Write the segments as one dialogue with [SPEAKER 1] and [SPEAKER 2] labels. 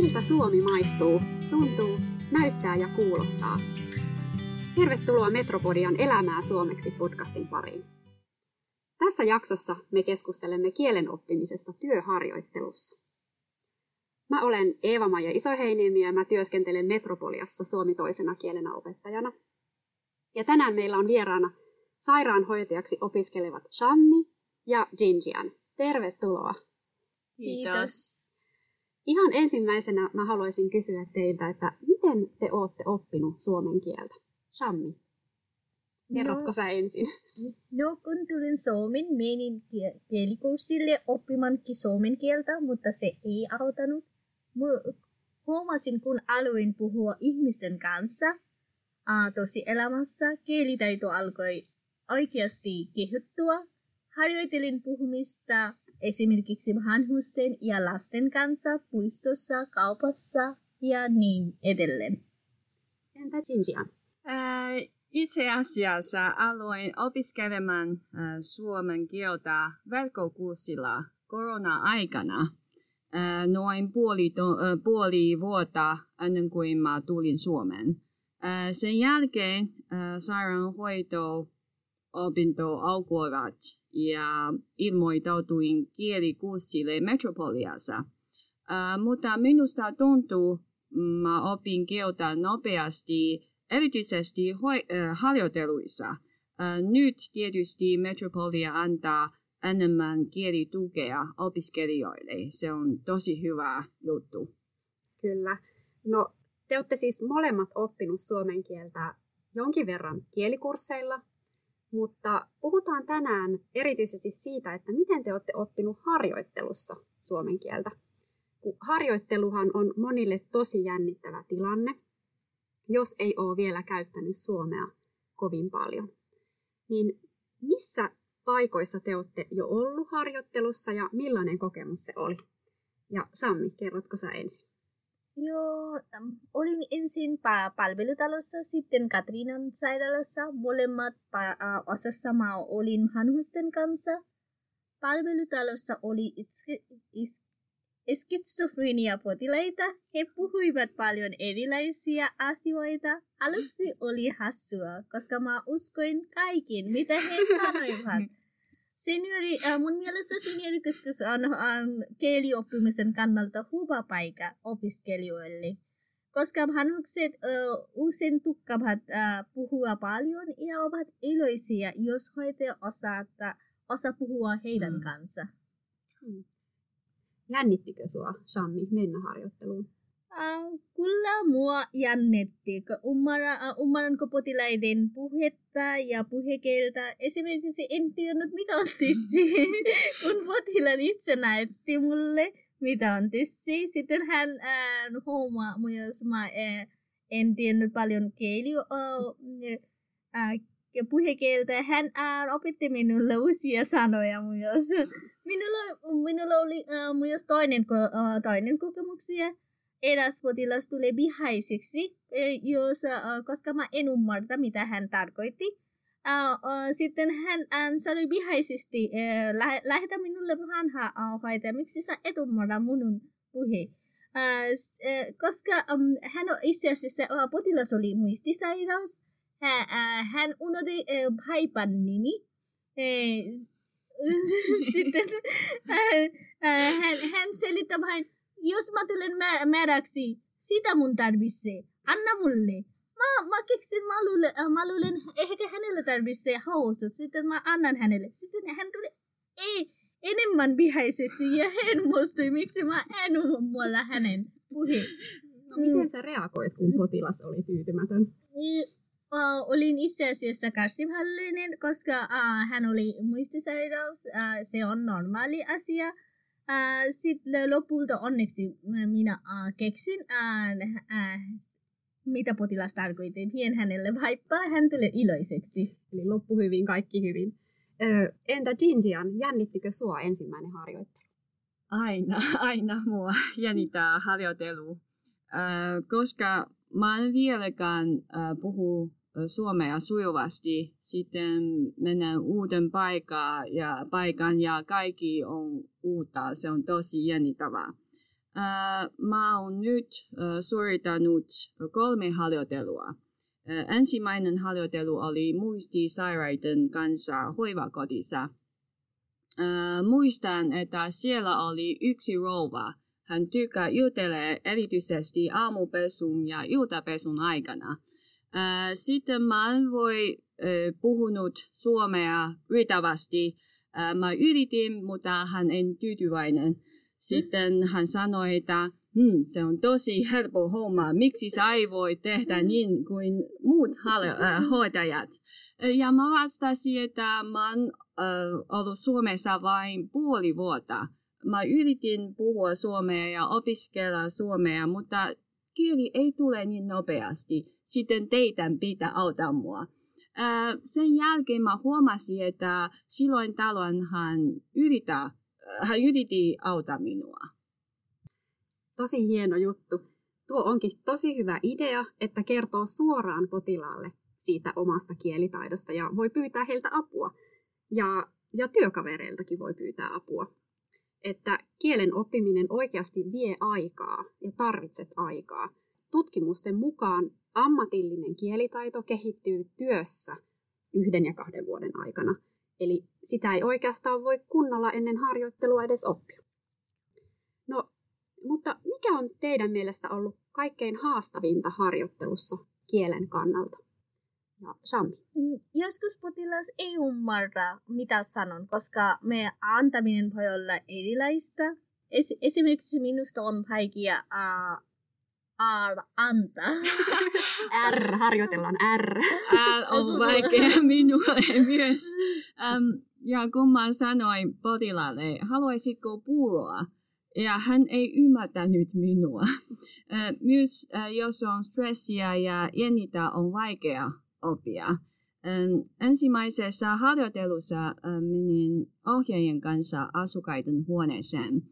[SPEAKER 1] Miltä Suomi maistuu, tuntuu, näyttää ja kuulostaa? Tervetuloa Metropodian Elämää suomeksi podcastin pariin. Tässä jaksossa me keskustelemme kielen oppimisesta työharjoittelussa. Mä olen Eeva-Maija Isoheiniemi ja mä työskentelen Metropoliassa suomi toisena kielenä opettajana. Ja tänään meillä on vieraana sairaanhoitajaksi opiskelevat Shammi ja Jinjian. Tervetuloa.
[SPEAKER 2] Kiitos.
[SPEAKER 1] Ihan ensimmäisenä mä haluaisin kysyä teiltä, että miten te olette oppinut suomen kieltä? Shammi, kerrotko no, sä ensin?
[SPEAKER 2] No kun tulin Suomen, menin kielikurssille oppimankin suomen kieltä, mutta se ei auttanut. Mä huomasin, kun aloin puhua ihmisten kanssa tosi elämässä, kielitaito alkoi oikeasti kehittyä. Harjoitelin puhumista esimerkiksi vanhusten ja lasten kanssa puistossa, kaupassa ja niin edelleen.
[SPEAKER 1] Entä Jinjian?
[SPEAKER 3] itse asiassa aloin opiskelemaan suomen kieltä verkkokurssilla korona-aikana noin puoli, to, puoli vuotta ennen kuin mä tulin Suomeen. Sen jälkeen sairaanhoito opinto alkoivat ja ilmoitautuin kielikurssille Metropoliassa. Uh, mutta minusta tuntuu, mä opin kieltä nopeasti, erityisesti hoi, uh, harjoitteluissa. Uh, nyt tietysti Metropolia antaa enemmän kielitukea opiskelijoille. Se on tosi hyvä juttu.
[SPEAKER 1] Kyllä. No, te olette siis molemmat oppinut suomen kieltä jonkin verran kielikursseilla, mutta puhutaan tänään erityisesti siitä, että miten te olette oppinut harjoittelussa suomen kieltä. Kun harjoitteluhan on monille tosi jännittävä tilanne, jos ei ole vielä käyttänyt suomea kovin paljon. Niin missä paikoissa te olette jo ollut harjoittelussa ja millainen kokemus se oli? Ja Sammi, kerrotko sä ensin?
[SPEAKER 2] Joo, olin ensin pa- palvelutalossa, sitten Katriinan sairaalassa. Molemmat pa- uh, osassa mä olin vanhusten kanssa. Palvelutalossa oli skitsofrenia-potilaita. He puhuivat paljon erilaisia asioita. Aluksi oli hassua, koska mä uskoin kaikin, mitä he sanoivat. Seniori, äh, mun mielestä seniorikeskus on, on kielioppimisen kannalta hyvä paikka opiskelijoille, koska vanhukset äh, usein tukkavat äh, puhua paljon ja ovat iloisia, jos hoitaja osaa, osaa puhua heidän mm. kanssa. Hmm.
[SPEAKER 1] Jännittikö sua, Shammi, mennä harjoitteluun?
[SPEAKER 2] Kyllä mua jännitti. Ummara, ummaranko potilaiden puhetta ja puhekieltä. Esimerkiksi en tiennyt, mikä on tissi, kun potilaan itse näytti mulle, mitä on tissi. Sitten hän äh, huomaa myös, mä äh, en tiennyt paljon kieli, äh, äh, puhekieltä. Hän äh, opetti minulle uusia sanoja myös. Minulla, minulla oli äh, myös toinen, äh, toinen kokemuksia eräs potilas tuli vihaiseksi, jos, koska mä en ymmärrä, mitä hän tarkoitti. Sitten hän, hän sanoi vihaisesti, lähetä minulle vanha hoitaja, miksi sä et ymmärrä minun puhe. Koska hän itse asiassa potilas oli muistisairaus, hän unohti haipan nimi. Sitten hän, hän selittää vain, jos mä tulen mä, määräksi, sitä mun tarvitsee. Anna mulle. Mä, mä keksin, mä luulen, ehkä hänellä tarvitsee housut. Sitten mä annan hänelle. Sitten hän tuli, ei, enemmän vihaiseksi ja hän muistui, miksi mä en mulla hänen puhe.
[SPEAKER 1] No, miten sä reagoit, kun potilas oli tyytymätön?
[SPEAKER 2] Uh, olin itse asiassa kärsivällinen, koska uh, hän oli muistisairaus. Uh, se on normaali asia. Sitten lopulta onneksi minä äh, keksin, äh, äh, mitä potilas tarkoitti. Vien hänelle vaippaa, hän tuli iloiseksi.
[SPEAKER 1] Eli loppu hyvin, kaikki hyvin. Ö, entä Jinjian, jännittikö sua ensimmäinen harjoittelu?
[SPEAKER 3] Aina, aina mua jännittää harjoittelu, äh, koska mä en vieläkään äh, puhu suomea sujuvasti. Sitten mennään uuden paikan ja paikan ja kaikki on uutta. Se on tosi jännittävää. Mä oon nyt suorittanut kolme harjoittelua. Ensimmäinen harjoittelu oli muistisairaiden kanssa hoivakodissa. Muistan, että siellä oli yksi rouva. Hän tykkää jutelee erityisesti aamupesun ja iltapesun aikana. Sitten mä en voi puhunut suomea riittävästi. Mä yritin, mutta hän en tyytyväinen. Sitten hän sanoi, että hmm, se on tosi helppo homma. Miksi sä ei voi tehdä niin kuin muut äh, hoitajat? Ja mä vastasin, että mä oon äh, ollut Suomessa vain puoli vuotta. Mä yritin puhua suomea ja opiskella suomea, mutta kieli ei tule niin nopeasti. Sitten teidän pitää auttaa mua. Äh, sen jälkeen mä huomasin, että silloin talon hän, yritä, hän yritti auttaa minua.
[SPEAKER 1] Tosi hieno juttu. Tuo onkin tosi hyvä idea, että kertoo suoraan potilaalle siitä omasta kielitaidosta ja voi pyytää heiltä apua. Ja, ja työkavereiltakin voi pyytää apua. Että kielen oppiminen oikeasti vie aikaa ja tarvitset aikaa. Tutkimusten mukaan ammatillinen kielitaito kehittyy työssä yhden ja kahden vuoden aikana. Eli sitä ei oikeastaan voi kunnolla ennen harjoittelua edes oppia. No, mutta mikä on teidän mielestä ollut kaikkein haastavinta harjoittelussa kielen kannalta? Ja Sami.
[SPEAKER 2] Mm, joskus potilas ei ymmärrä, mitä sanon, koska me antaminen voi olla erilaista. Es- esimerkiksi minusta on vaikea uh, R anta.
[SPEAKER 1] R, harjoitellaan R.
[SPEAKER 3] R on vaikea minulle myös. Um, ja kun mä sanoin potilaalle, haluaisitko puuroa? Ja hän ei ymmärtänyt minua. Myös jos on stressiä ja jännitä, on vaikea oppia. Ensimmäisessä harjoittelussa menin ohjaajien kanssa asukkaiden huoneeseen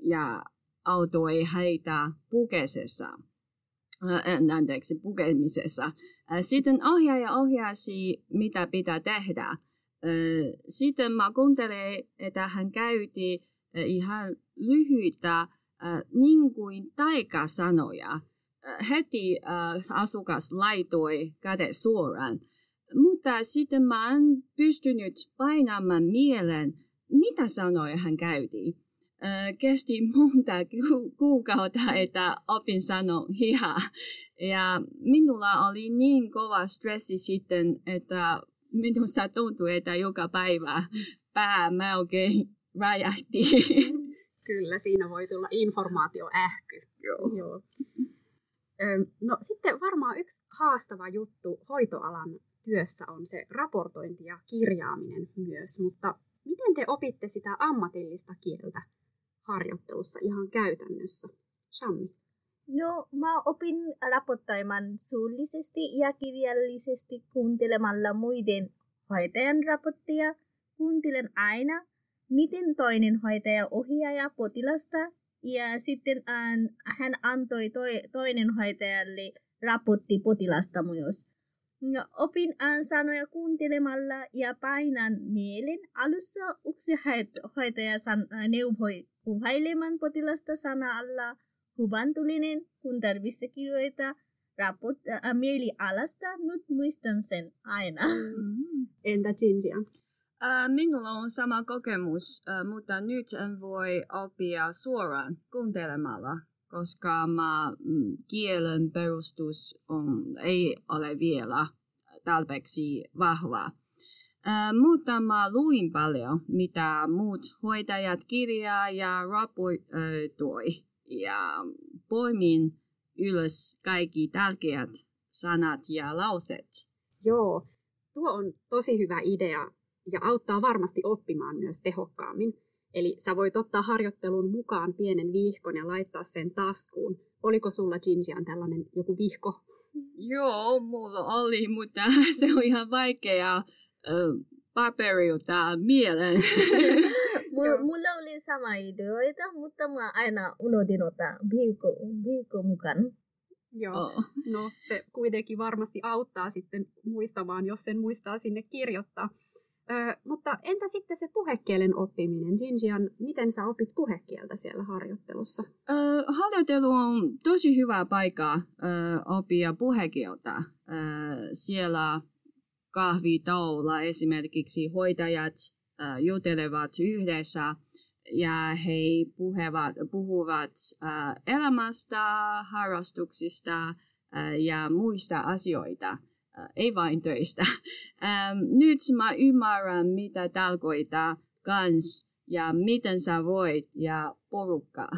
[SPEAKER 3] ja autoi heitä pukesessa. Anteeksi, pukemisessa. Sitten ohjaaja ohjasi, mitä pitää tehdä. Sitten mä kuuntelin, että hän käytti ihan lyhyitä, niin kuin taikasanoja. Heti asukas laitoi kädet suoraan. Mutta sitten mä en pystynyt painamaan mieleen, mitä sanoja hän käytti. Kesti monta kuukautta, että opin sanoa hiha. Ja minulla oli niin kova stressi sitten, että minusta tuntui, että joka päivä pää melkein räjähti.
[SPEAKER 1] Kyllä, siinä voi tulla informaatioähky.
[SPEAKER 3] Joo.
[SPEAKER 1] Joo. No sitten varmaan yksi haastava juttu hoitoalan työssä on se raportointi ja kirjaaminen myös, mutta miten te opitte sitä ammatillista kieltä harjoittelussa ihan käytännössä? Shammi.
[SPEAKER 2] No, mä opin raportoimaan suullisesti ja kirjallisesti kuuntelemalla muiden hoitajan raporttia. Kuuntelen aina miten toinen hoitaja ohjaaja potilasta ja sitten hän antoi toi, toinen hoitajalle raportti potilasta myös. No, opin sanoja kuuntelemalla ja painan mielen. Alussa yksi hoitaja san, neuvoi kuvailemaan potilasta sana-alla hubantullinen, kun tarvitsee kirjoittaa raport, äh, mielialasta. Nyt muistan sen aina.
[SPEAKER 1] Mm. Entä Jinjia?
[SPEAKER 3] Minulla on sama kokemus, mutta nyt en voi oppia suoraan kuuntelemalla, koska mä, mm, kielen perustus on, ei ole vielä tarpeeksi vahva. Mutta mä luin paljon, mitä muut hoitajat kirjaa ja raportoi. Ja poimin ylös kaikki tärkeät sanat ja lauset.
[SPEAKER 1] Joo, tuo on tosi hyvä idea ja auttaa varmasti oppimaan myös tehokkaammin. Eli sä voit ottaa harjoittelun mukaan pienen vihkon ja laittaa sen taskuun. Oliko sulla Jinjian tällainen joku vihko?
[SPEAKER 3] Joo, mulla oli, mutta se on ihan vaikea äh, paperiuta mieleen.
[SPEAKER 2] mulla oli sama ideoita, mutta mä aina unohdin ottaa vihko, vihko mukaan.
[SPEAKER 1] Joo, oh. no se kuitenkin varmasti auttaa sitten muistamaan, jos sen muistaa sinne kirjoittaa. Ö, mutta entä sitten se puhekielen oppiminen? Jinjian, miten sä opit puhekieltä siellä harjoittelussa?
[SPEAKER 3] Ö, harjoittelu on tosi hyvä paikka ö, oppia puhekieltä. Ö, siellä kahvitaulla esimerkiksi hoitajat ö, jutelevat yhdessä ja he puhuvat, puhuvat ö, elämästä, harrastuksista ö, ja muista asioita – ei vain töistä. Ähm, nyt mä ymmärrän, mitä tarkoittaa kans ja miten sä voit ja porukka.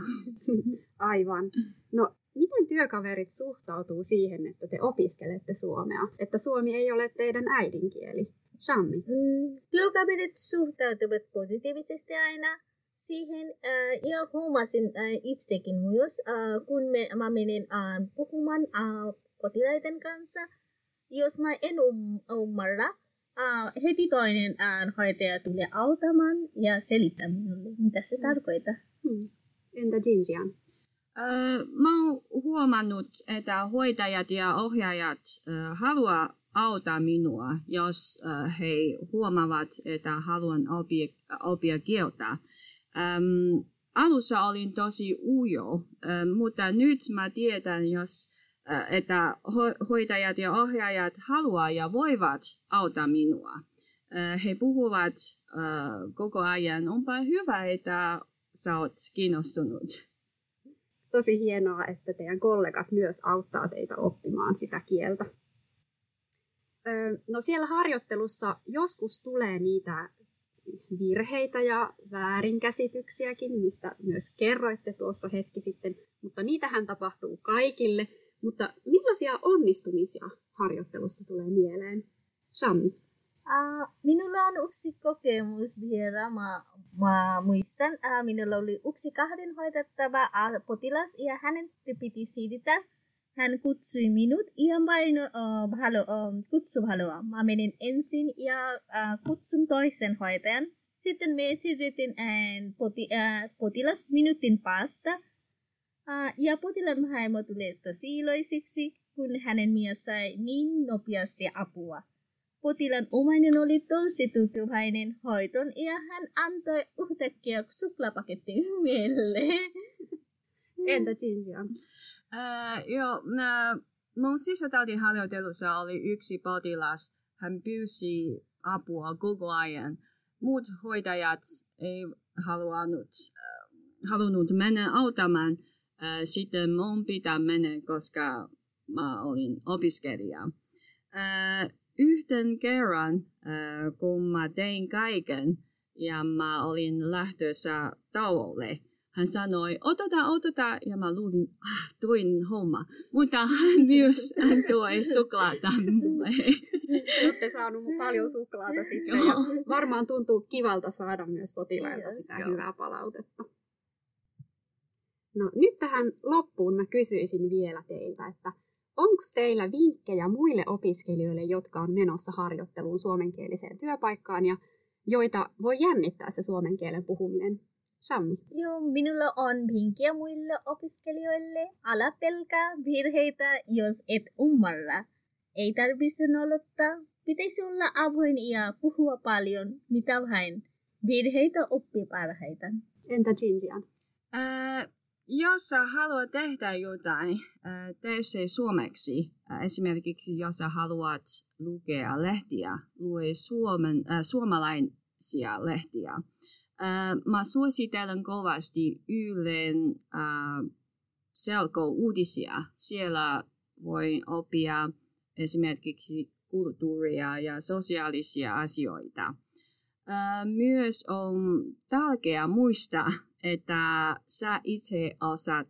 [SPEAKER 1] Aivan. No, miten työkaverit suhtautuu siihen, että te opiskelette suomea? Että suomi ei ole teidän äidinkieli? Shammi. Mm,
[SPEAKER 2] työkaverit suhtautuvat positiivisesti aina siihen. Äh, ja huomasin äh, itsekin myös, äh, kun me, mä menin äh, puhumaan äh, potilaiden kanssa – jos mä en ymmärrä, uh, heti toinen uh, hoitaja tulee auttamaan ja selittää minulle, mitä se mm. tarkoittaa. Hmm.
[SPEAKER 1] Entä Jinjian?
[SPEAKER 3] Uh, mä oon huomannut, että hoitajat ja ohjaajat uh, haluaa auttaa minua, jos uh, he huomaavat, että haluan oppia, oppia kieltä. Um, alussa olin tosi ujo, uh, mutta nyt mä tiedän, jos että hoitajat ja ohjaajat haluaa ja voivat auttaa minua. He puhuvat koko ajan, onpa hyvä, että sä oot kiinnostunut.
[SPEAKER 1] Tosi hienoa, että teidän kollegat myös auttaa teitä oppimaan sitä kieltä. No siellä harjoittelussa joskus tulee niitä virheitä ja väärinkäsityksiäkin, mistä myös kerroitte tuossa hetki sitten, mutta niitähän tapahtuu kaikille. Mutta millaisia onnistumisia harjoittelusta tulee mieleen? Sami.
[SPEAKER 2] Minulla on yksi kokemus vielä. Mä, mä muistan, uh, minulla oli yksi kahden hoidettava uh, potilas ja hänen piti siirtää. Hän kutsui minut ja vain halo, uh, kutsuhalua. Mä menin ensin ja kutsun toisen hoitajan. Sitten me siirrytin poti, potilas minuutin päästä – Uh, ja potilaan haimo tuli tosi iloisiksi, kun hänen mies sai niin nopeasti apua. Potilaan omainen oli tosi tyytyväinen hoiton ja hän antoi yhtäkkiä suklaapaketti meille.
[SPEAKER 1] Entä Jinjian?
[SPEAKER 3] Uh, joo, uh, mun sisätautiharjoittelussa oli yksi potilas. Hän pyysi apua koko ajan. Muut hoitajat ei halunnut, uh, halunnut mennä auttamaan – sitten mun pitää mennä, koska mä olin opiskelija. Yhten kerran, kun mä tein kaiken ja mä olin lähtössä tauolle, hän sanoi, otota, otota, ja mä luulin, ah, tuin homma. Mutta hän myös hän toi suklaata mulle.
[SPEAKER 1] Olette saanut paljon suklaata sitten, ja varmaan tuntuu kivalta saada myös potilailta sitä hyvää palautetta. No nyt tähän loppuun mä kysyisin vielä teiltä, että onko teillä vinkkejä muille opiskelijoille, jotka on menossa harjoitteluun suomenkieliseen työpaikkaan ja joita voi jännittää se suomen kielen puhuminen? Shammi.
[SPEAKER 2] Joo, minulla on vinkkejä muille opiskelijoille. Ala pelkää virheitä, jos et ymmärrä. Ei tarvitse nolottaa. Pitäisi olla avoin ja puhua paljon, mitä vain. Virheitä oppii parhaiten.
[SPEAKER 1] Entä Jinjian?
[SPEAKER 3] Äh, jos sä haluat tehdä jotain, tee se suomeksi. Esimerkiksi jos sä haluat lukea lehtiä, lue suomen, äh, suomalaisia lehtiä. Äh, mä suosittelen kovasti Ylen äh, selko-uutisia. Siellä voi oppia esimerkiksi kulttuuria ja sosiaalisia asioita. Äh, myös on tärkeää muistaa, että sä itse osaat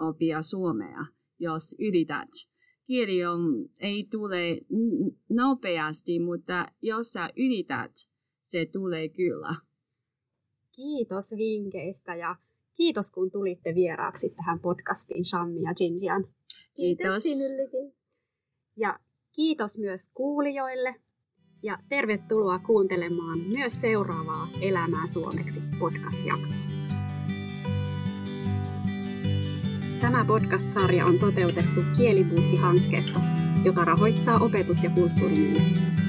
[SPEAKER 3] oppia suomea, jos yrität. Kieli on, ei tule nopeasti, mutta jos sä yrität, se tulee kyllä.
[SPEAKER 1] Kiitos vinkkeistä ja kiitos kun tulitte vieraaksi tähän podcastiin Shammi ja Jinjian.
[SPEAKER 2] Kiitos, kiitos sinullekin.
[SPEAKER 1] Ja kiitos myös kuulijoille ja tervetuloa kuuntelemaan myös seuraavaa Elämää suomeksi podcast-jaksoa. Tämä podcast-sarja on toteutettu Kielibuusti-hankkeessa, jota rahoittaa opetus- ja kulttuuriministeriö.